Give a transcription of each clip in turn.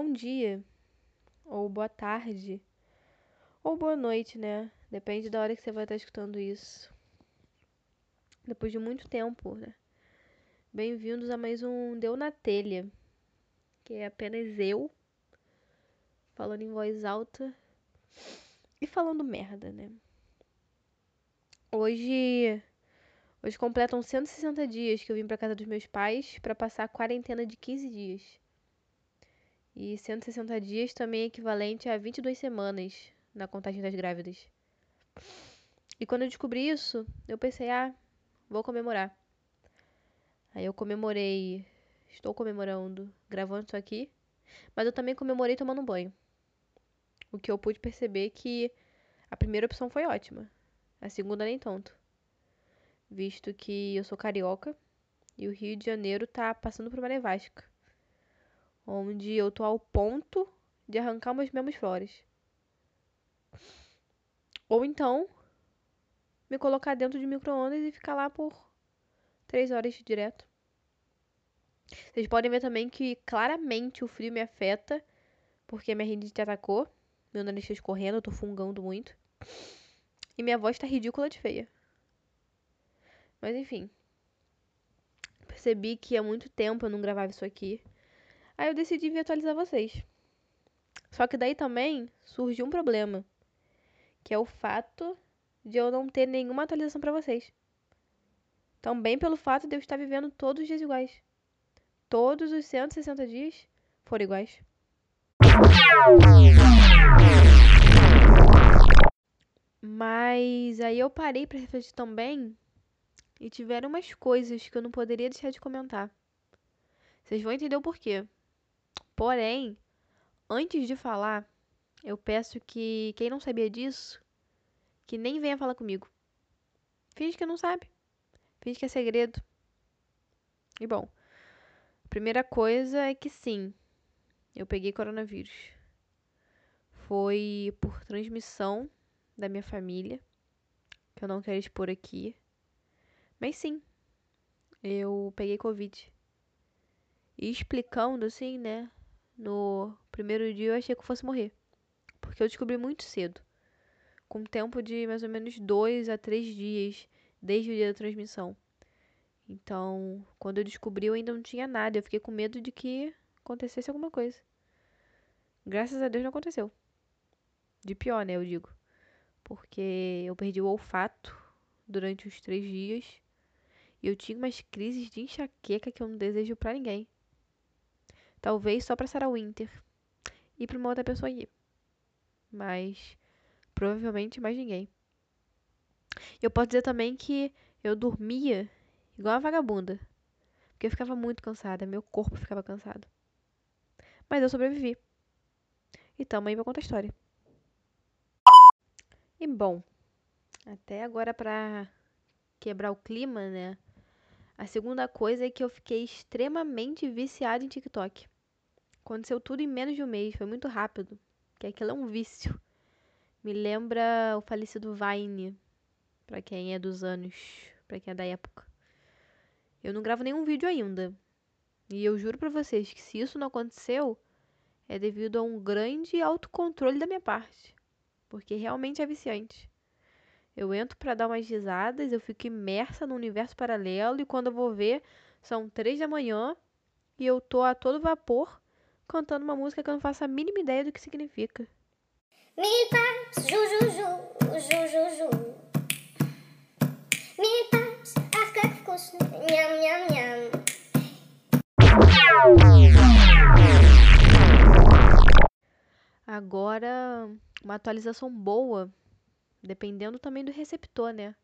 bom dia, ou boa tarde, ou boa noite, né? Depende da hora que você vai estar escutando isso. Depois de muito tempo, né? Bem-vindos a mais um Deu na Telha, que é apenas eu falando em voz alta e falando merda, né? Hoje Hoje completam 160 dias que eu vim para casa dos meus pais para passar a quarentena de 15 dias. E 160 dias também é equivalente a 22 semanas na contagem das grávidas. E quando eu descobri isso, eu pensei, ah, vou comemorar. Aí eu comemorei, estou comemorando, gravando isso aqui, mas eu também comemorei tomando banho. O que eu pude perceber que a primeira opção foi ótima, a segunda nem tanto visto que eu sou carioca e o Rio de Janeiro tá passando por uma nevasca, onde eu tô ao ponto de arrancar umas mesmas flores. Ou então, me colocar dentro de micro-ondas e ficar lá por três horas direto. Vocês podem ver também que claramente o frio me afeta, porque minha rinite atacou, meu nariz está escorrendo, eu tô fungando muito. E minha voz tá ridícula de feia. Mas enfim. Percebi que há muito tempo eu não gravava isso aqui. Aí eu decidi vir atualizar vocês. Só que daí também surgiu um problema. Que é o fato de eu não ter nenhuma atualização para vocês. Também pelo fato de eu estar vivendo todos os dias iguais. Todos os 160 dias foram iguais. Mas aí eu parei para refletir também e tiveram umas coisas que eu não poderia deixar de comentar. Vocês vão entender o porquê. Porém, antes de falar, eu peço que quem não sabia disso, que nem venha falar comigo. Finge que não sabe. Finge que é segredo. E bom, a primeira coisa é que sim, eu peguei coronavírus. Foi por transmissão da minha família, que eu não quero expor aqui. Mas sim, eu peguei Covid. E explicando assim, né? No primeiro dia eu achei que eu fosse morrer. Porque eu descobri muito cedo. Com tempo de mais ou menos dois a três dias desde o dia da transmissão. Então, quando eu descobri, eu ainda não tinha nada. Eu fiquei com medo de que acontecesse alguma coisa. Graças a Deus não aconteceu. De pior, né? Eu digo. Porque eu perdi o olfato durante os três dias. E eu tinha umas crises de enxaqueca que eu não desejo para ninguém. Talvez só pra Sarah Winter. E pra uma outra pessoa aí. Mas provavelmente mais ninguém. Eu posso dizer também que eu dormia igual uma vagabunda. Porque eu ficava muito cansada, meu corpo ficava cansado. Mas eu sobrevivi. E tamo aí pra contar a história. E bom, até agora pra quebrar o clima, né? A segunda coisa é que eu fiquei extremamente viciada em TikTok. Aconteceu tudo em menos de um mês, foi muito rápido. Que aquilo é um vício. Me lembra o falecido Vine, para quem é dos anos, para quem é da época. Eu não gravo nenhum vídeo ainda. E eu juro para vocês que se isso não aconteceu, é devido a um grande autocontrole da minha parte. Porque realmente é viciante. Eu entro para dar umas risadas, eu fico imersa no universo paralelo e quando eu vou ver, são três da manhã e eu tô a todo vapor cantando uma música que eu não faço a mínima ideia do que significa. Me faz ju, ju, ju, ju, ju. Agora, uma atualização boa Dependendo também do receptor, né?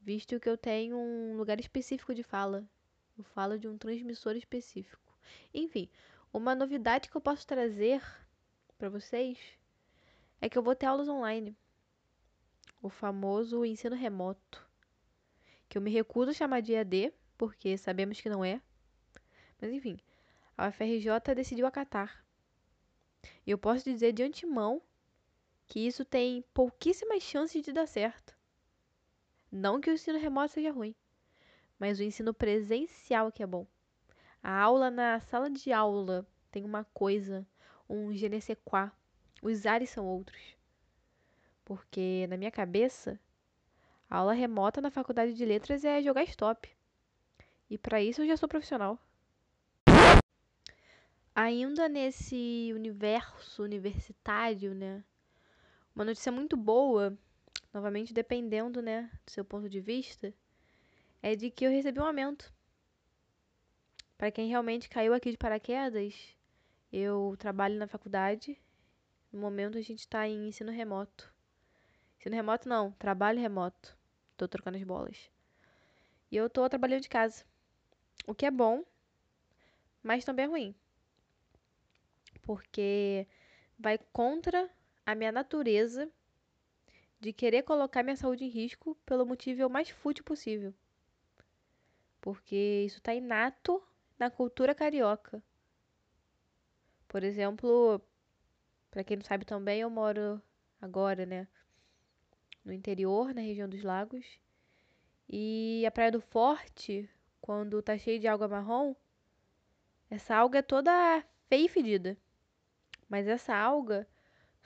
Visto que eu tenho um lugar específico de fala. Eu falo de um transmissor específico. Enfim, uma novidade que eu posso trazer para vocês é que eu vou ter aulas online. O famoso ensino remoto. Que eu me recuso a chamar de EAD, porque sabemos que não é. Mas enfim, a UFRJ decidiu acatar. E eu posso dizer de antemão que isso tem pouquíssimas chances de dar certo. Não que o ensino remoto seja ruim, mas o ensino presencial que é bom. A aula na sala de aula, tem uma coisa, um je ne sais quoi. Os ares são outros. Porque na minha cabeça, a aula remota na faculdade de letras é jogar stop. E para isso eu já sou profissional. Ainda nesse universo universitário, né? Uma notícia muito boa, novamente dependendo, né, do seu ponto de vista, é de que eu recebi um aumento. Para quem realmente caiu aqui de paraquedas, eu trabalho na faculdade. No momento a gente está em ensino remoto. Ensino remoto não, trabalho remoto. Tô trocando as bolas. E eu tô trabalhando de casa. O que é bom, mas também é ruim. Porque vai contra a minha natureza de querer colocar minha saúde em risco pelo motivo mais fútil possível. Porque isso está inato na cultura carioca. Por exemplo, para quem não sabe também, eu moro agora, né, no interior, na região dos lagos. E a Praia do Forte, quando tá cheio de alga marrom, essa alga é toda feia e fedida. Mas essa alga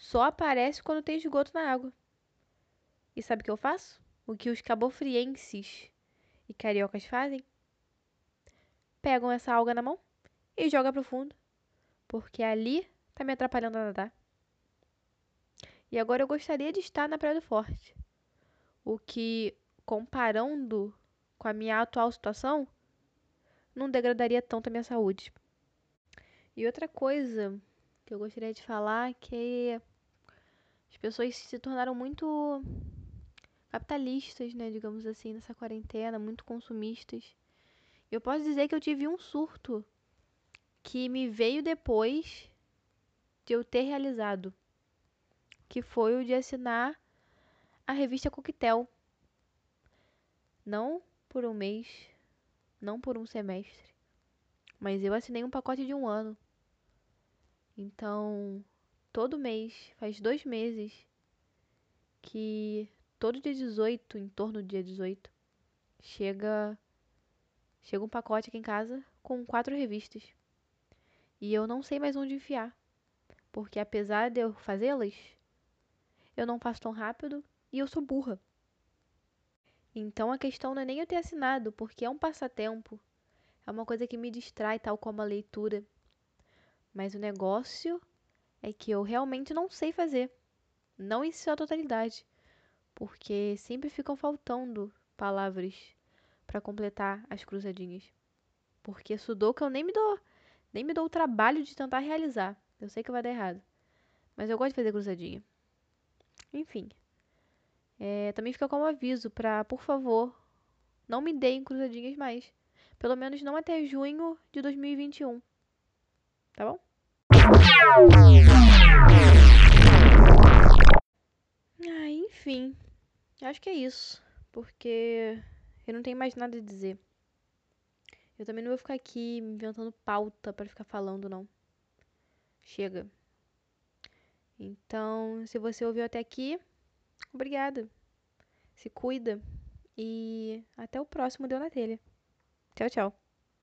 só aparece quando tem esgoto na água. E sabe o que eu faço? O que os cabofrienses e cariocas fazem? Pegam essa alga na mão e jogam pro fundo. Porque ali tá me atrapalhando a nadar. E agora eu gostaria de estar na Praia do Forte. O que, comparando com a minha atual situação, não degradaria tanto a minha saúde. E outra coisa que eu gostaria de falar é que as pessoas se tornaram muito capitalistas, né, digamos assim, nessa quarentena, muito consumistas. Eu posso dizer que eu tive um surto que me veio depois de eu ter realizado, que foi o de assinar a revista Coquetel. Não por um mês, não por um semestre, mas eu assinei um pacote de um ano. Então, todo mês, faz dois meses, que todo dia 18, em torno do dia 18, chega, chega um pacote aqui em casa com quatro revistas. E eu não sei mais onde enfiar. Porque apesar de eu fazê-las, eu não faço tão rápido e eu sou burra. Então a questão não é nem eu ter assinado, porque é um passatempo. É uma coisa que me distrai, tal como a leitura. Mas o negócio é que eu realmente não sei fazer. Não em sua totalidade. Porque sempre ficam faltando palavras para completar as cruzadinhas. Porque Sudoku eu nem me dou, nem me dou o trabalho de tentar realizar. Eu sei que vai dar errado. Mas eu gosto de fazer cruzadinha. Enfim. É, também fica como aviso para, por favor, não me deem cruzadinhas mais. Pelo menos não até junho de 2021. Tá bom? Ah, enfim. Acho que é isso. Porque eu não tenho mais nada a dizer. Eu também não vou ficar aqui inventando pauta para ficar falando, não. Chega. Então, se você ouviu até aqui, obrigada. Se cuida. E até o próximo Deu na Telha. Tchau, tchau.